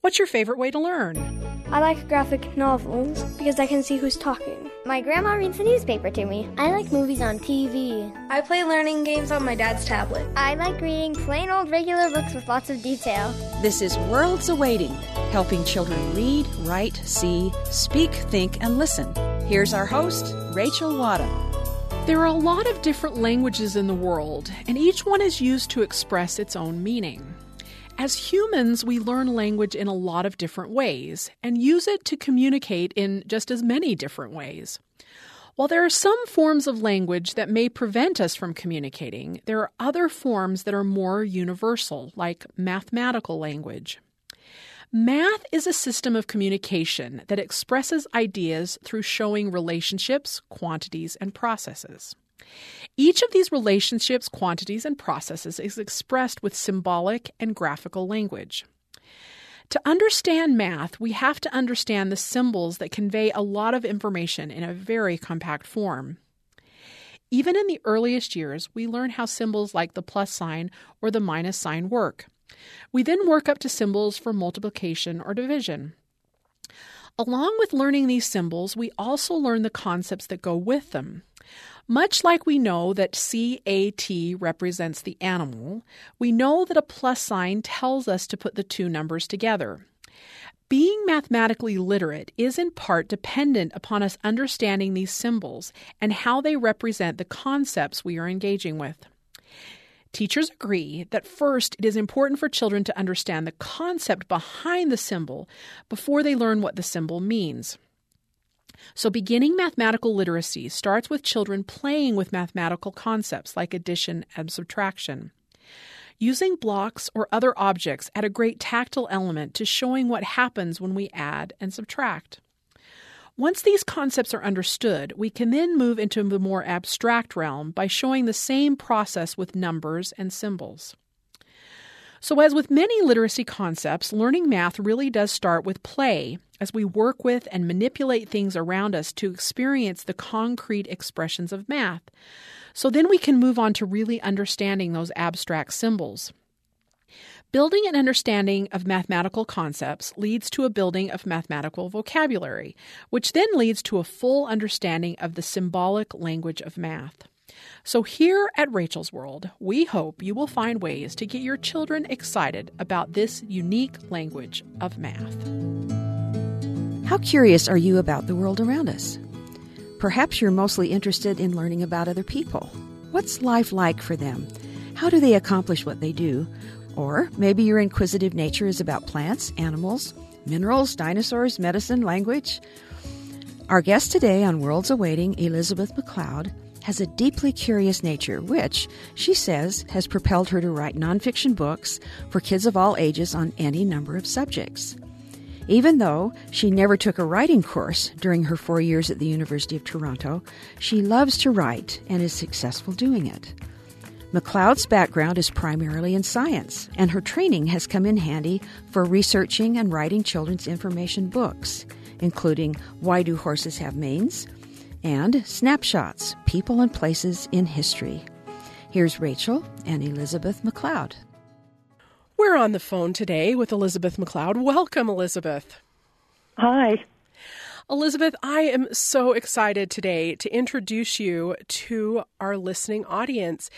What's your favorite way to learn? I like graphic novels because I can see who's talking. My grandma reads the newspaper to me. I like movies on TV. I play learning games on my dad's tablet. I like reading plain old regular books with lots of detail. This is Worlds Awaiting, helping children read, write, see, speak, think, and listen. Here's our host, Rachel Wadham. There are a lot of different languages in the world, and each one is used to express its own meaning. As humans, we learn language in a lot of different ways and use it to communicate in just as many different ways. While there are some forms of language that may prevent us from communicating, there are other forms that are more universal, like mathematical language. Math is a system of communication that expresses ideas through showing relationships, quantities, and processes. Each of these relationships, quantities, and processes is expressed with symbolic and graphical language. To understand math, we have to understand the symbols that convey a lot of information in a very compact form. Even in the earliest years, we learn how symbols like the plus sign or the minus sign work. We then work up to symbols for multiplication or division. Along with learning these symbols, we also learn the concepts that go with them. Much like we know that CAT represents the animal, we know that a plus sign tells us to put the two numbers together. Being mathematically literate is in part dependent upon us understanding these symbols and how they represent the concepts we are engaging with. Teachers agree that first it is important for children to understand the concept behind the symbol before they learn what the symbol means. So, beginning mathematical literacy starts with children playing with mathematical concepts like addition and subtraction. Using blocks or other objects add a great tactile element to showing what happens when we add and subtract. Once these concepts are understood, we can then move into the more abstract realm by showing the same process with numbers and symbols. So, as with many literacy concepts, learning math really does start with play as we work with and manipulate things around us to experience the concrete expressions of math. So then we can move on to really understanding those abstract symbols. Building an understanding of mathematical concepts leads to a building of mathematical vocabulary, which then leads to a full understanding of the symbolic language of math. So, here at Rachel's World, we hope you will find ways to get your children excited about this unique language of math. How curious are you about the world around us? Perhaps you're mostly interested in learning about other people. What's life like for them? How do they accomplish what they do? Or maybe your inquisitive nature is about plants, animals, minerals, dinosaurs, medicine, language. Our guest today on Worlds Awaiting, Elizabeth MacLeod, has a deeply curious nature, which, she says, has propelled her to write nonfiction books for kids of all ages on any number of subjects. Even though she never took a writing course during her four years at the University of Toronto, she loves to write and is successful doing it. MacLeod's background is primarily in science, and her training has come in handy for researching and writing children's information books, including Why Do Horses Have Manes? and Snapshots People and Places in History. Here's Rachel and Elizabeth MacLeod. We're on the phone today with Elizabeth MacLeod. Welcome, Elizabeth. Hi. Elizabeth, I am so excited today to introduce you to our listening audience.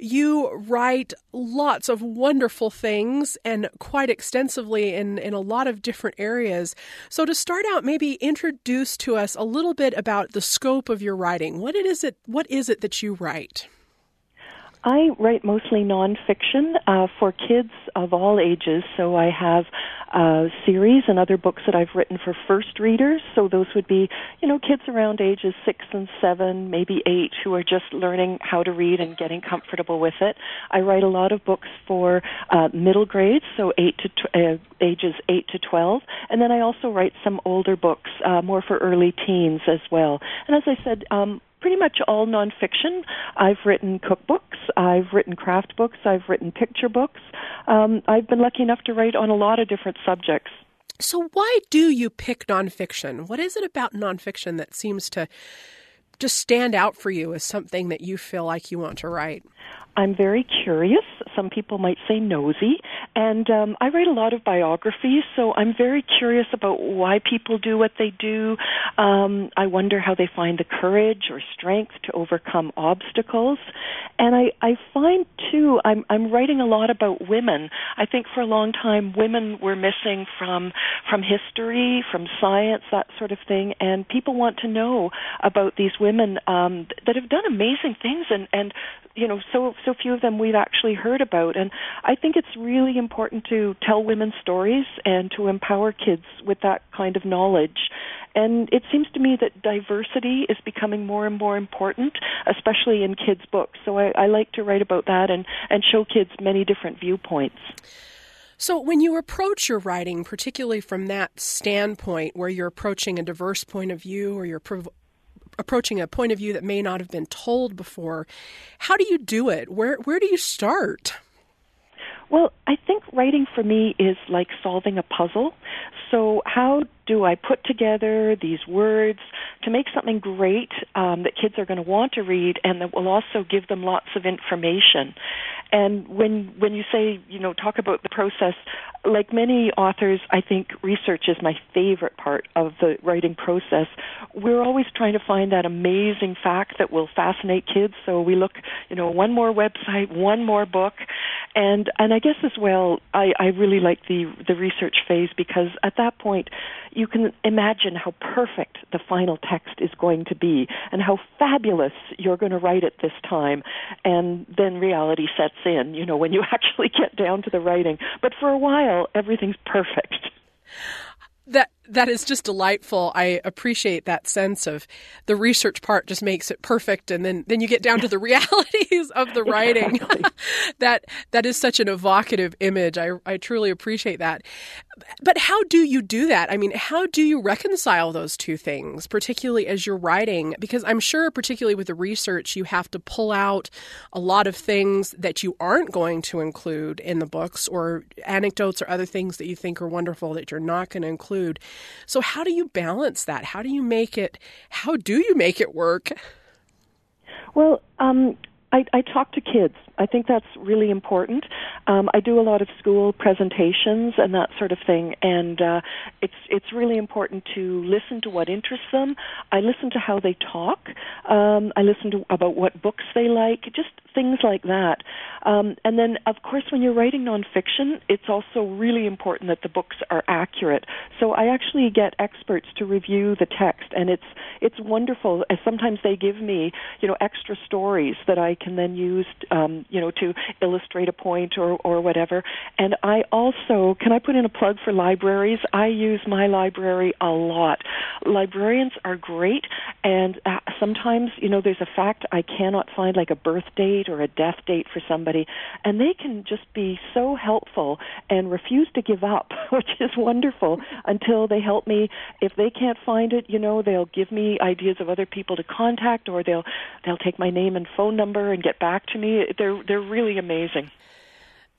You write lots of wonderful things and quite extensively in, in a lot of different areas. So, to start out, maybe introduce to us a little bit about the scope of your writing. What it is it what is it that you write? I write mostly nonfiction uh, for kids of all ages. So I have a series and other books that I've written for first readers. So those would be, you know, kids around ages six and seven, maybe eight, who are just learning how to read and getting comfortable with it. I write a lot of books for uh, middle grades, so eight to tw- uh, ages eight to twelve, and then I also write some older books, uh, more for early teens as well. And as I said, um, pretty much all nonfiction. I've written cookbooks, I've written craft books, I've written picture books. Um, I've been lucky enough to write on a lot of different subjects. So, why do you pick nonfiction? What is it about nonfiction that seems to just stand out for you as something that you feel like you want to write? I'm very curious. Some people might say nosy. And um, I write a lot of biographies, so I'm very curious about why people do what they do. Um, I wonder how they find the courage or strength to overcome obstacles. And I, I find, too, I'm, I'm writing a lot about women. I think for a long time women were missing from, from history, from science, that sort of thing. And people want to know about these women um, that have done amazing things and, and you know so so few of them we've actually heard about. And i think it's really important to tell women's stories and to empower kids with that kind of knowledge. And it seems to me that diversity is becoming more and more important especially in kids books. So i, I like to write about that and and show kids many different viewpoints. So, when you approach your writing, particularly from that standpoint where you're approaching a diverse point of view or you're approaching a point of view that may not have been told before. How do you do it? Where where do you start? Well, I think writing for me is like solving a puzzle. So, how do I put together these words to make something great um, that kids are going to want to read and that will also give them lots of information? And when when you say you know talk about the process, like many authors, I think research is my favorite part of the writing process. We're always trying to find that amazing fact that will fascinate kids. So we look, you know, one more website, one more book, and and I guess as well, I, I really like the the research phase because at that point you can imagine how perfect the final text is going to be and how fabulous you're going to write it this time. And then reality sets in, you know, when you actually get down to the writing. But for a while, everything's perfect. That that is just delightful. I appreciate that sense of the research part just makes it perfect, and then then you get down to the realities of the writing. Exactly. that that is such an evocative image. I I truly appreciate that. But how do you do that? I mean, how do you reconcile those two things, particularly as you're writing? Because I'm sure, particularly with the research, you have to pull out a lot of things that you aren't going to include in the books, or anecdotes or other things that you think are wonderful that you're not going to include. So how do you balance that? How do you make it? How do you make it work? Well, um, I, I talk to kids. I think that's really important. Um, I do a lot of school presentations and that sort of thing, and uh, it's it's really important to listen to what interests them. I listen to how they talk. Um, I listen to about what books they like. Just things like that. Um, and then, of course, when you're writing nonfiction, it's also really important that the books are accurate. So I actually get experts to review the text, and it's it's wonderful. Sometimes they give me, you know, extra stories that I can then use, um, you know, to illustrate a point or or whatever. And I also can I put in a plug for libraries. I use my library a lot. Librarians are great, and uh, sometimes, you know, there's a fact I cannot find, like a birth date or a death date for somebody, and they can just be so helpful and refuse to give up, which is wonderful until they help me. If they can't find it, you know, they'll give me ideas of other people to contact, or they'll they'll take my name and phone number and get back to me. They're they're really amazing.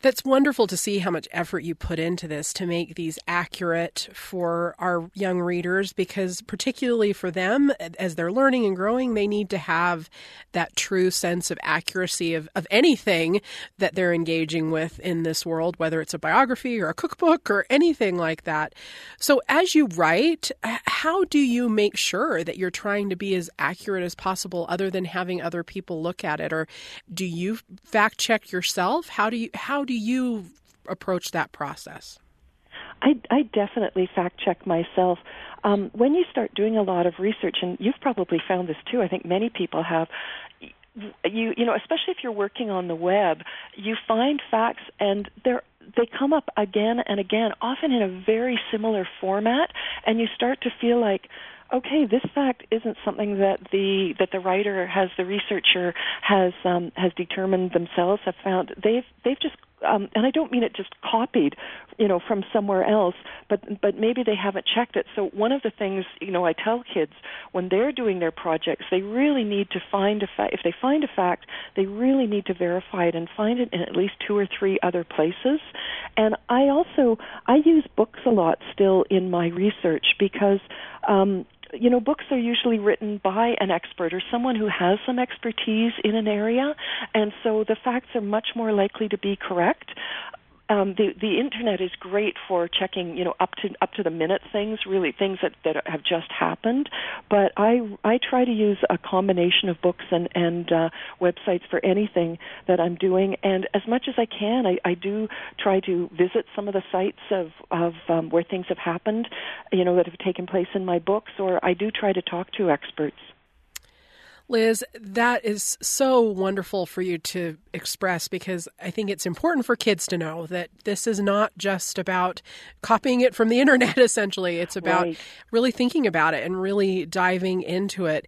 That's wonderful to see how much effort you put into this to make these accurate for our young readers because, particularly for them, as they're learning and growing, they need to have that true sense of accuracy of, of anything that they're engaging with in this world, whether it's a biography or a cookbook or anything like that. So, as you write, how do you make sure that you're trying to be as accurate as possible other than having other people look at it? Or do you fact check yourself? How do you, how do you approach that process? I, I definitely fact check myself. Um, when you start doing a lot of research, and you've probably found this too, I think many people have. You you know, especially if you're working on the web, you find facts and they're they come up again and again, often in a very similar format, and you start to feel like, okay, this fact isn't something that the that the writer has, the researcher has um, has determined themselves, have found. They've they've just um, and I don't mean it just copied, you know, from somewhere else, but but maybe they haven't checked it. So one of the things, you know, I tell kids when they're doing their projects, they really need to find a fact. If they find a fact, they really need to verify it and find it in at least two or three other places. And I also I use books a lot still in my research because um, you know, books are usually written by an expert or someone who has some expertise in an area, and so the facts are much more likely to be correct um, the the internet is great for checking, you know, up to up to the minute things, really things that that have just happened. But I I try to use a combination of books and and uh, websites for anything that I'm doing, and as much as I can, I, I do try to visit some of the sites of of um, where things have happened, you know, that have taken place in my books, or I do try to talk to experts. Liz, that is so wonderful for you to express because I think it's important for kids to know that this is not just about copying it from the internet, essentially. It's about right. really thinking about it and really diving into it.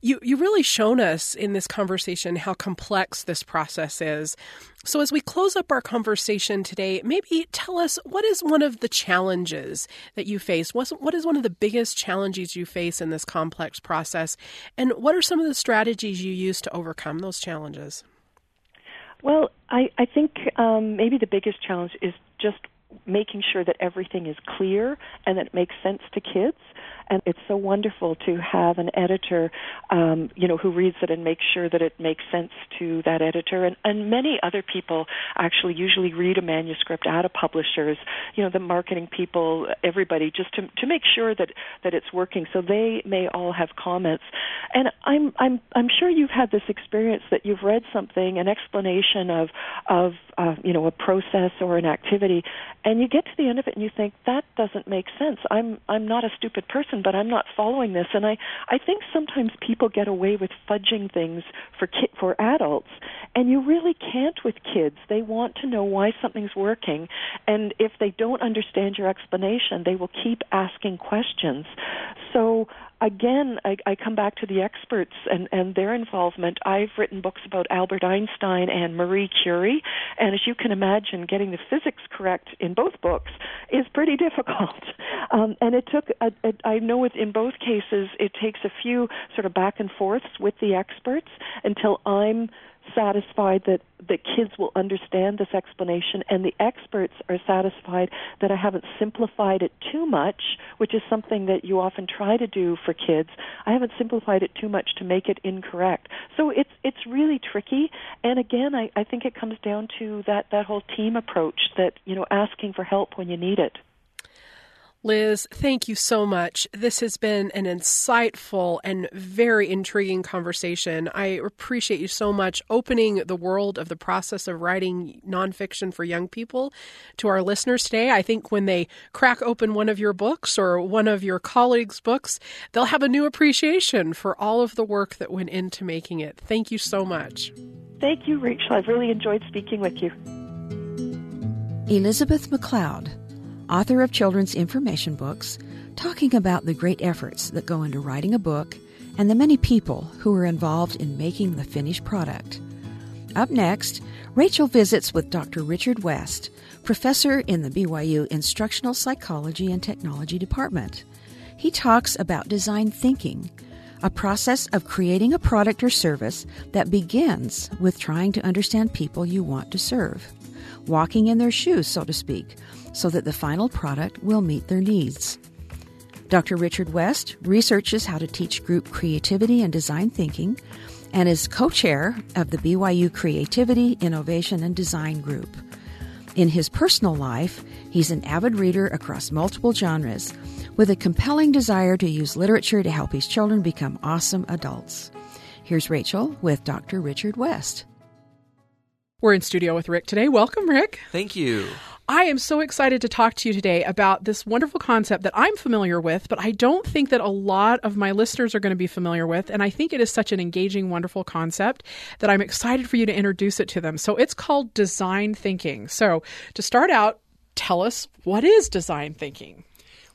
You you really shown us in this conversation how complex this process is. So as we close up our conversation today, maybe tell us what is one of the challenges that you face? What is one of the biggest challenges you face in this complex process? And what are some of the strategies you use to overcome those challenges? Well, I, I think um, maybe the biggest challenge is just making sure that everything is clear and that it makes sense to kids and it's so wonderful to have an editor, um, you know, who reads it and makes sure that it makes sense to that editor. And, and many other people actually usually read a manuscript out of publisher's, you know, the marketing people, everybody, just to to make sure that that it's working. So they may all have comments. And I'm I'm I'm sure you've had this experience that you've read something, an explanation of of uh, you know a process or an activity, and you get to the end of it and you think that doesn't make sense. I'm I'm not a stupid but I'm not following this. And I, I think sometimes people get away with fudging things for ki- for adults, and you really can't with kids. They want to know why something's working, and if they don't understand your explanation, they will keep asking questions. So again, I, I come back to the experts and, and their involvement. I've written books about Albert Einstein and Marie Curie, and as you can imagine, getting the physics correct in both books is pretty difficult. Um, and it took, a, a, I know it, in both cases, it takes a few sort of back and forths with the experts until I'm satisfied that the kids will understand this explanation and the experts are satisfied that I haven't simplified it too much, which is something that you often try to do for kids. I haven't simplified it too much to make it incorrect. So it's it's really tricky and again I, I think it comes down to that, that whole team approach that, you know, asking for help when you need it. Liz, thank you so much. This has been an insightful and very intriguing conversation. I appreciate you so much opening the world of the process of writing nonfiction for young people to our listeners today. I think when they crack open one of your books or one of your colleagues' books, they'll have a new appreciation for all of the work that went into making it. Thank you so much. Thank you, Rachel. I've really enjoyed speaking with you. Elizabeth MacLeod author of children's information books, talking about the great efforts that go into writing a book and the many people who are involved in making the finished product. Up next, Rachel visits with Dr. Richard West, professor in the BYU Instructional Psychology and Technology Department. He talks about design thinking, a process of creating a product or service that begins with trying to understand people you want to serve, walking in their shoes, so to speak, so that the final product will meet their needs. Dr. Richard West researches how to teach group creativity and design thinking and is co chair of the BYU Creativity, Innovation, and Design Group. In his personal life, he's an avid reader across multiple genres with a compelling desire to use literature to help his children become awesome adults. Here's Rachel with Dr. Richard West. We're in studio with Rick today. Welcome, Rick. Thank you. I am so excited to talk to you today about this wonderful concept that I'm familiar with, but I don't think that a lot of my listeners are going to be familiar with. And I think it is such an engaging, wonderful concept that I'm excited for you to introduce it to them. So it's called design thinking. So to start out, tell us what is design thinking?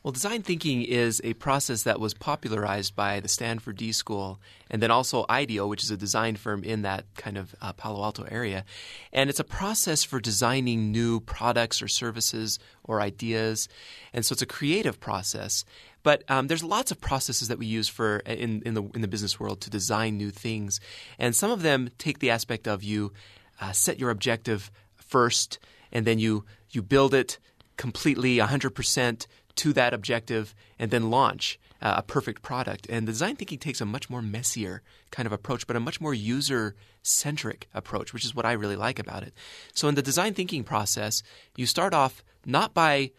Well, design thinking is a process that was popularized by the Stanford D School and then also IDEO, which is a design firm in that kind of uh, Palo Alto area. And it's a process for designing new products or services or ideas. And so it's a creative process. But um, there's lots of processes that we use for in, in the in the business world to design new things, and some of them take the aspect of you uh, set your objective first, and then you you build it completely 100% to that objective and then launch uh, a perfect product. And design thinking takes a much more messier kind of approach, but a much more user centric approach, which is what I really like about it. So in the design thinking process, you start off not by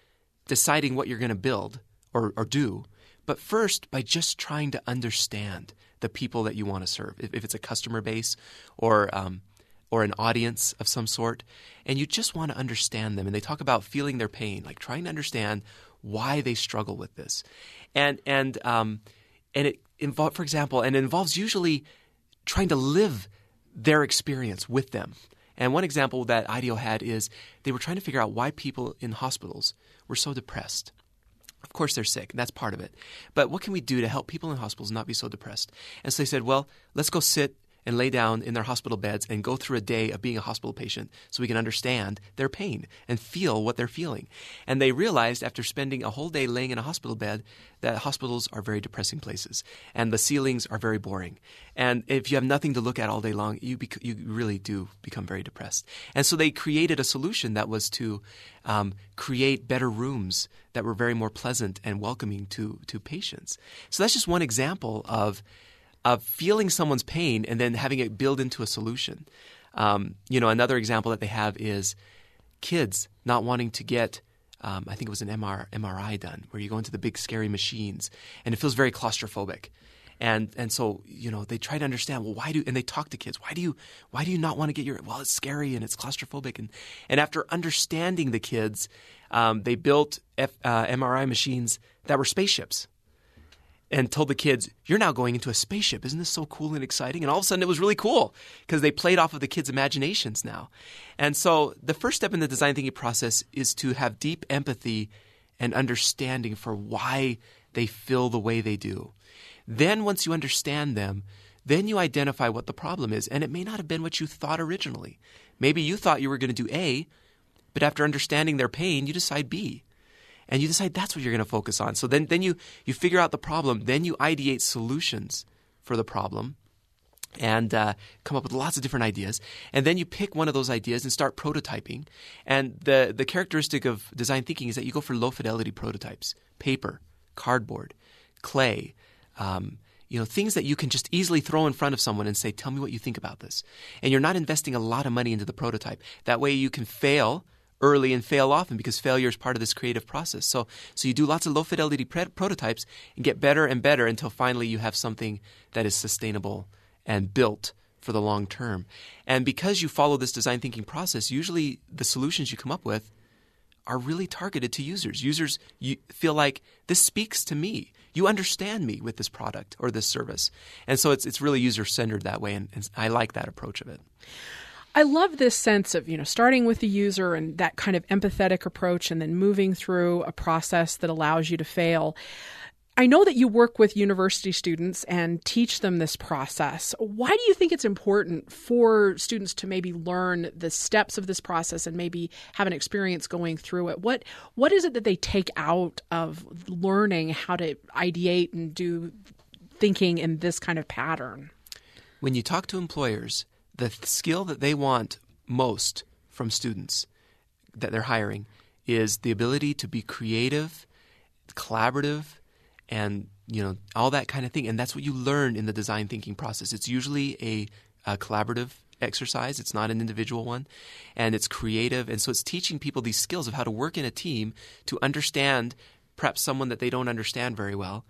deciding what you're going to build or, or do, but first by just trying to understand the people that you want to serve. If, if it's a customer base or um, or an audience of some sort, and you just want to understand them. And they talk about feeling their pain, like trying to understand why they struggle with this, and and um, and it involves, for example, and involves usually trying to live their experience with them. And one example that IDEO had is they were trying to figure out why people in hospitals were so depressed. Of course, they're sick, and that's part of it. But what can we do to help people in hospitals not be so depressed? And so they said, well, let's go sit and lay down in their hospital beds and go through a day of being a hospital patient so we can understand their pain and feel what they're feeling. And they realized after spending a whole day laying in a hospital bed that hospitals are very depressing places and the ceilings are very boring. And if you have nothing to look at all day long, you, bec- you really do become very depressed. And so they created a solution that was to um, create better rooms that were very more pleasant and welcoming to, to patients. So that's just one example of of feeling someone's pain and then having it build into a solution. Um, you know, another example that they have is kids not wanting to get. Um, I think it was an MR, MRI done where you go into the big scary machines and it feels very claustrophobic. And and so you know they try to understand well why do and they talk to kids why do you why do you not want to get your well it's scary and it's claustrophobic and and after understanding the kids um, they built F, uh, MRI machines that were spaceships and told the kids, You're now going into a spaceship. Isn't this so cool and exciting? And all of a sudden it was really cool because they played off of the kids' imaginations now. And so the first step in the design thinking process is to have deep empathy and understanding for why they feel the way they do. Then, once you understand them, then you identify what the problem is. And it may not have been what you thought originally. Maybe you thought you were going to do A, but after understanding their pain, you decide B and you decide that's what you're going to focus on. So then, then you, you figure out the problem, then you ideate solutions for the problem and uh, come up with lots of different ideas. And then you pick one of those ideas and start prototyping. And the, the characteristic of design thinking is that you go for low fidelity prototypes paper, cardboard, clay. Um, you know, things that you can just easily throw in front of someone and say, Tell me what you think about this. And you're not investing a lot of money into the prototype. That way you can fail early and fail often because failure is part of this creative process. So, so you do lots of low fidelity pre- prototypes and get better and better until finally you have something that is sustainable and built for the long term. And because you follow this design thinking process, usually the solutions you come up with are really targeted to users. Users feel like this speaks to me. You understand me with this product or this service. And so it's, it's really user centered that way. And, and I like that approach of it. I love this sense of, you know, starting with the user and that kind of empathetic approach and then moving through a process that allows you to fail. I know that you work with university students and teach them this process. Why do you think it's important for students to maybe learn the steps of this process and maybe have an experience going through it? What what is it that they take out of learning how to ideate and do thinking in this kind of pattern? When you talk to employers, the skill that they want most from students that they're hiring is the ability to be creative, collaborative, and you know all that kind of thing. And that's what you learn in the design thinking process. It's usually a, a collaborative exercise. It's not an individual one, and it's creative. And so it's teaching people these skills of how to work in a team to understand perhaps someone that they don't understand very well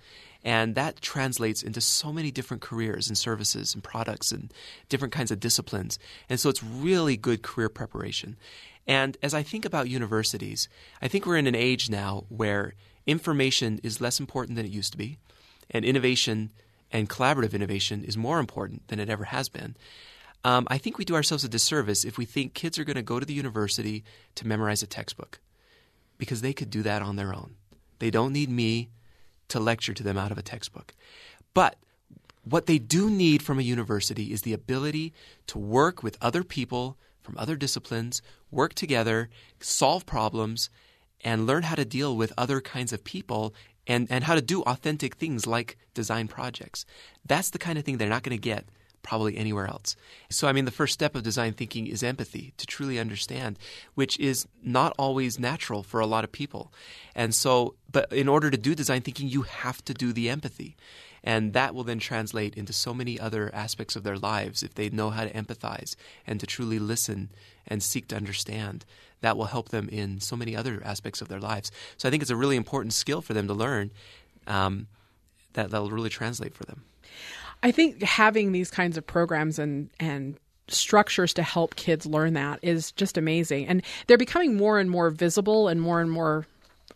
and that translates into so many different careers and services and products and different kinds of disciplines. And so it's really good career preparation. And as I think about universities, I think we're in an age now where information is less important than it used to be, and innovation and collaborative innovation is more important than it ever has been. Um, I think we do ourselves a disservice if we think kids are going to go to the university to memorize a textbook because they could do that on their own. They don't need me to lecture to them out of a textbook. But what they do need from a university is the ability to work with other people from other disciplines, work together, solve problems, and learn how to deal with other kinds of people and, and how to do authentic things like design projects. That's the kind of thing they're not going to get probably anywhere else. So, I mean, the first step of design thinking is empathy, to truly understand, which is not always natural for a lot of people. And so, but in order to do design thinking, you have to do the empathy. And that will then translate into so many other aspects of their lives if they know how to empathize and to truly listen and seek to understand. That will help them in so many other aspects of their lives. So I think it's a really important skill for them to learn um, that that'll really translate for them. I think having these kinds of programs and and structures to help kids learn that is just amazing. And they're becoming more and more visible and more and more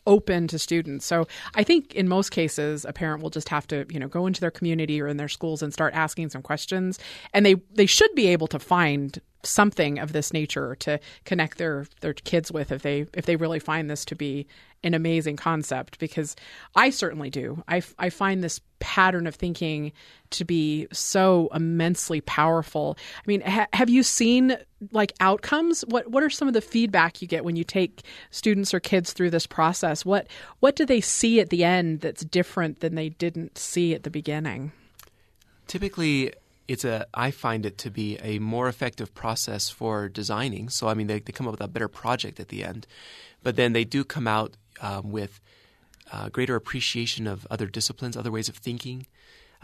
open to students. So I think in most cases a parent will just have to, you know, go into their community or in their schools and start asking some questions and they they should be able to find something of this nature to connect their their kids with if they if they really find this to be an amazing concept because I certainly do. I, I find this pattern of thinking to be so immensely powerful. I mean, ha- have you seen like outcomes? What what are some of the feedback you get when you take students or kids through this process? What what do they see at the end that's different than they didn't see at the beginning? Typically, it's a I find it to be a more effective process for designing. So I mean, they, they come up with a better project at the end, but then they do come out um, with uh, greater appreciation of other disciplines, other ways of thinking,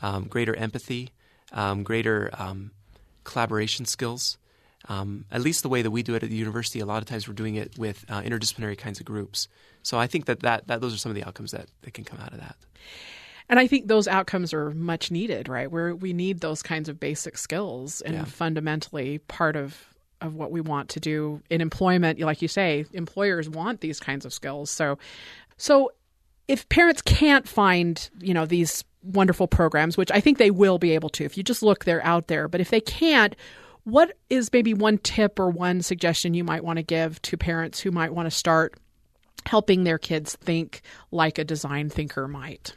um, greater empathy, um, greater um, collaboration skills. Um, at least the way that we do it at the university, a lot of times we're doing it with uh, interdisciplinary kinds of groups. So I think that, that, that those are some of the outcomes that, that can come out of that. And I think those outcomes are much needed, right? Where we need those kinds of basic skills and yeah. fundamentally part of of what we want to do in employment. Like you say, employers want these kinds of skills. So, so if parents can't find, you know, these wonderful programs, which I think they will be able to, if you just look, they're out there. But if they can't, what is maybe one tip or one suggestion you might want to give to parents who might want to start helping their kids think like a design thinker might?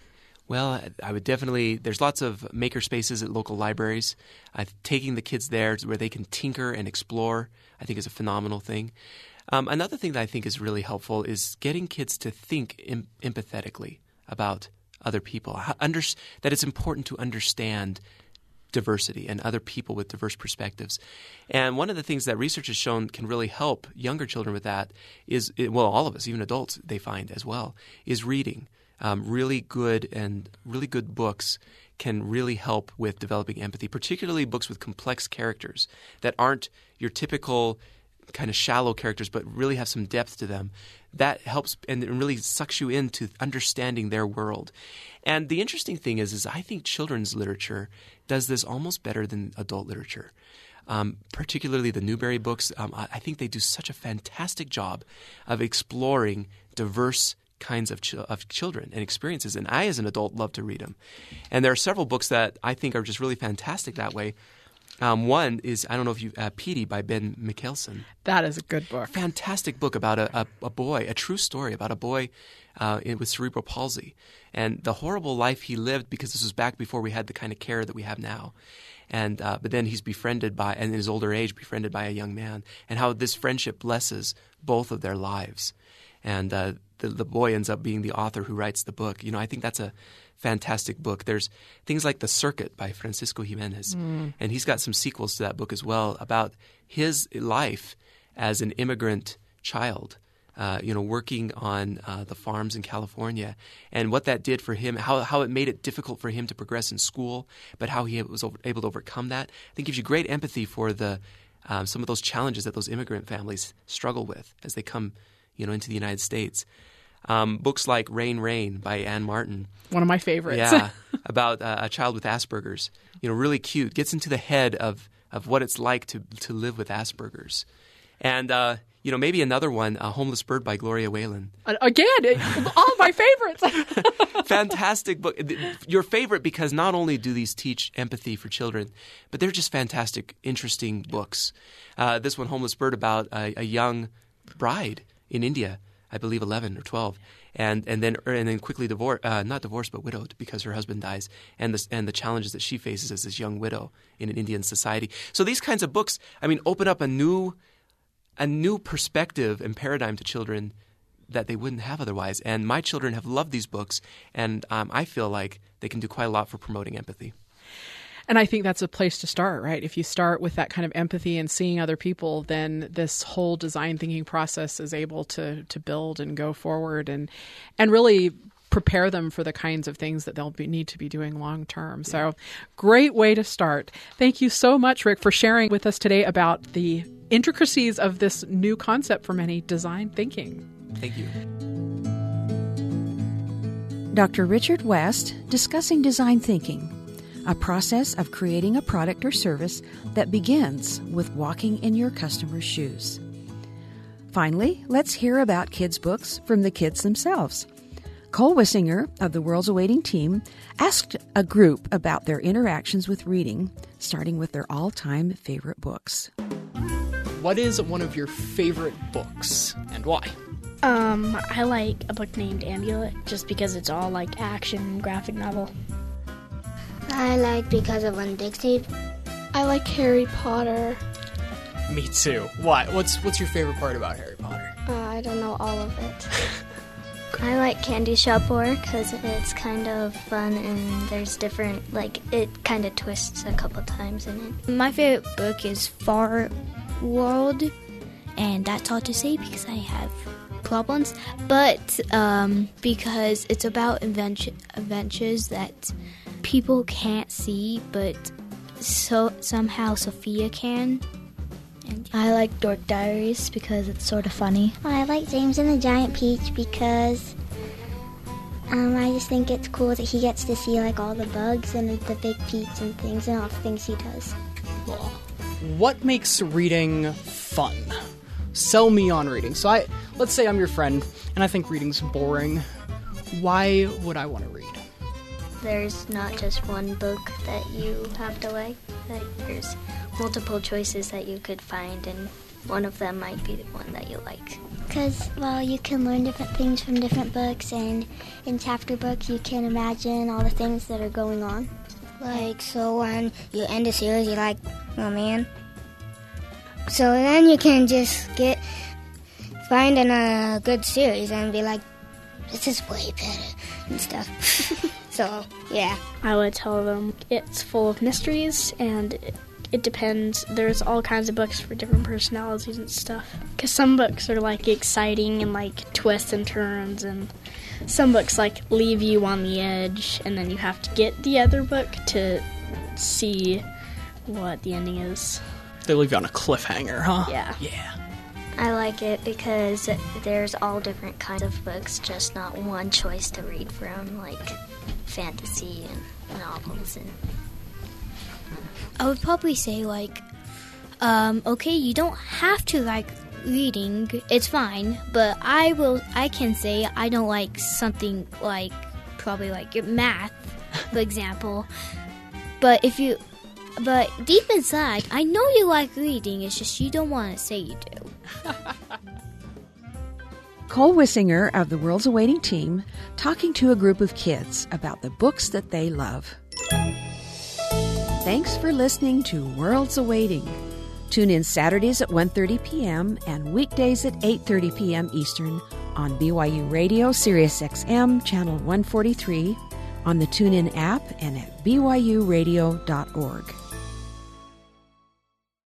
Well, I would definitely. There's lots of maker spaces at local libraries. Uh, taking the kids there where they can tinker and explore, I think, is a phenomenal thing. Um, another thing that I think is really helpful is getting kids to think em- empathetically about other people. How, under, that it's important to understand diversity and other people with diverse perspectives. And one of the things that research has shown can really help younger children with that is, well, all of us, even adults, they find as well, is reading um, really good and really good books can really help with developing empathy, particularly books with complex characters that aren't your typical kind of shallow characters, but really have some depth to them. That helps and it really sucks you into understanding their world. And the interesting thing is, is I think children's literature does this almost better than adult literature. Um, particularly the Newbery books, um, I think they do such a fantastic job of exploring diverse kinds of, ch- of children and experiences. And I, as an adult, love to read them. And there are several books that I think are just really fantastic that way. Um, one is I don't know if you uh, Petey by Ben Mikaelsen. That is a good book. Fantastic book about a, a, a boy, a true story about a boy uh, with cerebral palsy and the horrible life he lived because this was back before we had the kind of care that we have now. And uh, but then he's befriended by, and in his older age, befriended by a young man, and how this friendship blesses both of their lives. And uh, the, the boy ends up being the author who writes the book. You know, I think that's a fantastic book. There's things like The Circuit by Francisco Jimenez, mm. and he's got some sequels to that book as well about his life as an immigrant child. Uh, you know, working on uh, the farms in California, and what that did for him, how how it made it difficult for him to progress in school, but how he was over, able to overcome that. I think gives you great empathy for the um, some of those challenges that those immigrant families struggle with as they come, you know, into the United States. Um, books like Rain Reign by Ann Martin. One of my favorites. yeah, about uh, a child with Asperger's. You know, really cute. Gets into the head of, of what it's like to, to live with Asperger's. And, uh, you know, maybe another one, A Homeless Bird by Gloria Whelan. Again, all my favorites. fantastic book. Your favorite because not only do these teach empathy for children, but they're just fantastic, interesting books. Uh, this one, Homeless Bird, about a, a young bride in India I believe, 11 or 12, and and then er, and then quickly divorced, uh, not divorced but widowed because her husband dies, and the and the challenges that she faces as this young widow in an Indian society. So these kinds of books, I mean, open up a new a new perspective and paradigm to children that they wouldn't have otherwise. And my children have loved these books, and um, I feel like they can do quite a lot for promoting empathy. And I think that's a place to start, right? If you start with that kind of empathy and seeing other people, then this whole design thinking process is able to to build and go forward and and really prepare them for the kinds of things that they'll be, need to be doing long term. So, great way to start. Thank you so much, Rick, for sharing with us today about the intricacies of this new concept for many design thinking. Thank you. Dr. Richard West discussing design thinking, a process of creating a product or service that begins with walking in your customer's shoes. Finally, let's hear about kids' books from the kids themselves. Cole Wissinger of the World's Awaiting team asked a group about their interactions with reading, starting with their all time favorite books. What is one of your favorite books and why? Um, I like a book named Amulet just because it's all like action graphic novel. I like because of Winn-Dixie. I like Harry Potter. Me too. Why? What's what's your favorite part about Harry Potter? Uh, I don't know all of it. I like Candy Shop War because it's kind of fun and there's different, like, it kind of twists a couple times in it. My favorite book is Far World, and that's all to say because I have problems. But um, because it's about invention, adventures that people can't see, but so somehow Sophia can. I like Dork Diaries because it's sort of funny. I like James and the Giant Peach because um, I just think it's cool that he gets to see like all the bugs and the big peach and things and all the things he does. What makes reading fun? Sell me on reading. So I let's say I'm your friend and I think reading's boring. Why would I want to read? There's not just one book that you have to like. Like there's multiple choices that you could find, and one of them might be the one that you like. Because, well, you can learn different things from different books, and in chapter books, you can imagine all the things that are going on. Like, so when you end a series, you're like, oh man. So then you can just get find a good series and be like, this is way better and stuff. so, yeah. I would tell them it's full of mysteries and it, it depends. There's all kinds of books for different personalities and stuff. Because some books are like exciting and like twists and turns, and some books like leave you on the edge, and then you have to get the other book to see what the ending is. They leave you on a cliffhanger, huh? Yeah. Yeah. I like it because there's all different kinds of books, just not one choice to read from, like fantasy and novels and I would probably say like, um, okay, you don't have to like reading. It's fine, but I will. I can say I don't like something like probably like math, for example. But if you, but deep inside, I know you like reading. It's just you don't want to say you do. Cole Wissinger of the World's Awaiting team talking to a group of kids about the books that they love. Thanks for listening to Worlds Awaiting. Tune in Saturdays at 1:30 p.m. and weekdays at 8:30 p.m. Eastern on BYU Radio Sirius XM channel 143 on the TuneIn app and at byuradio.org.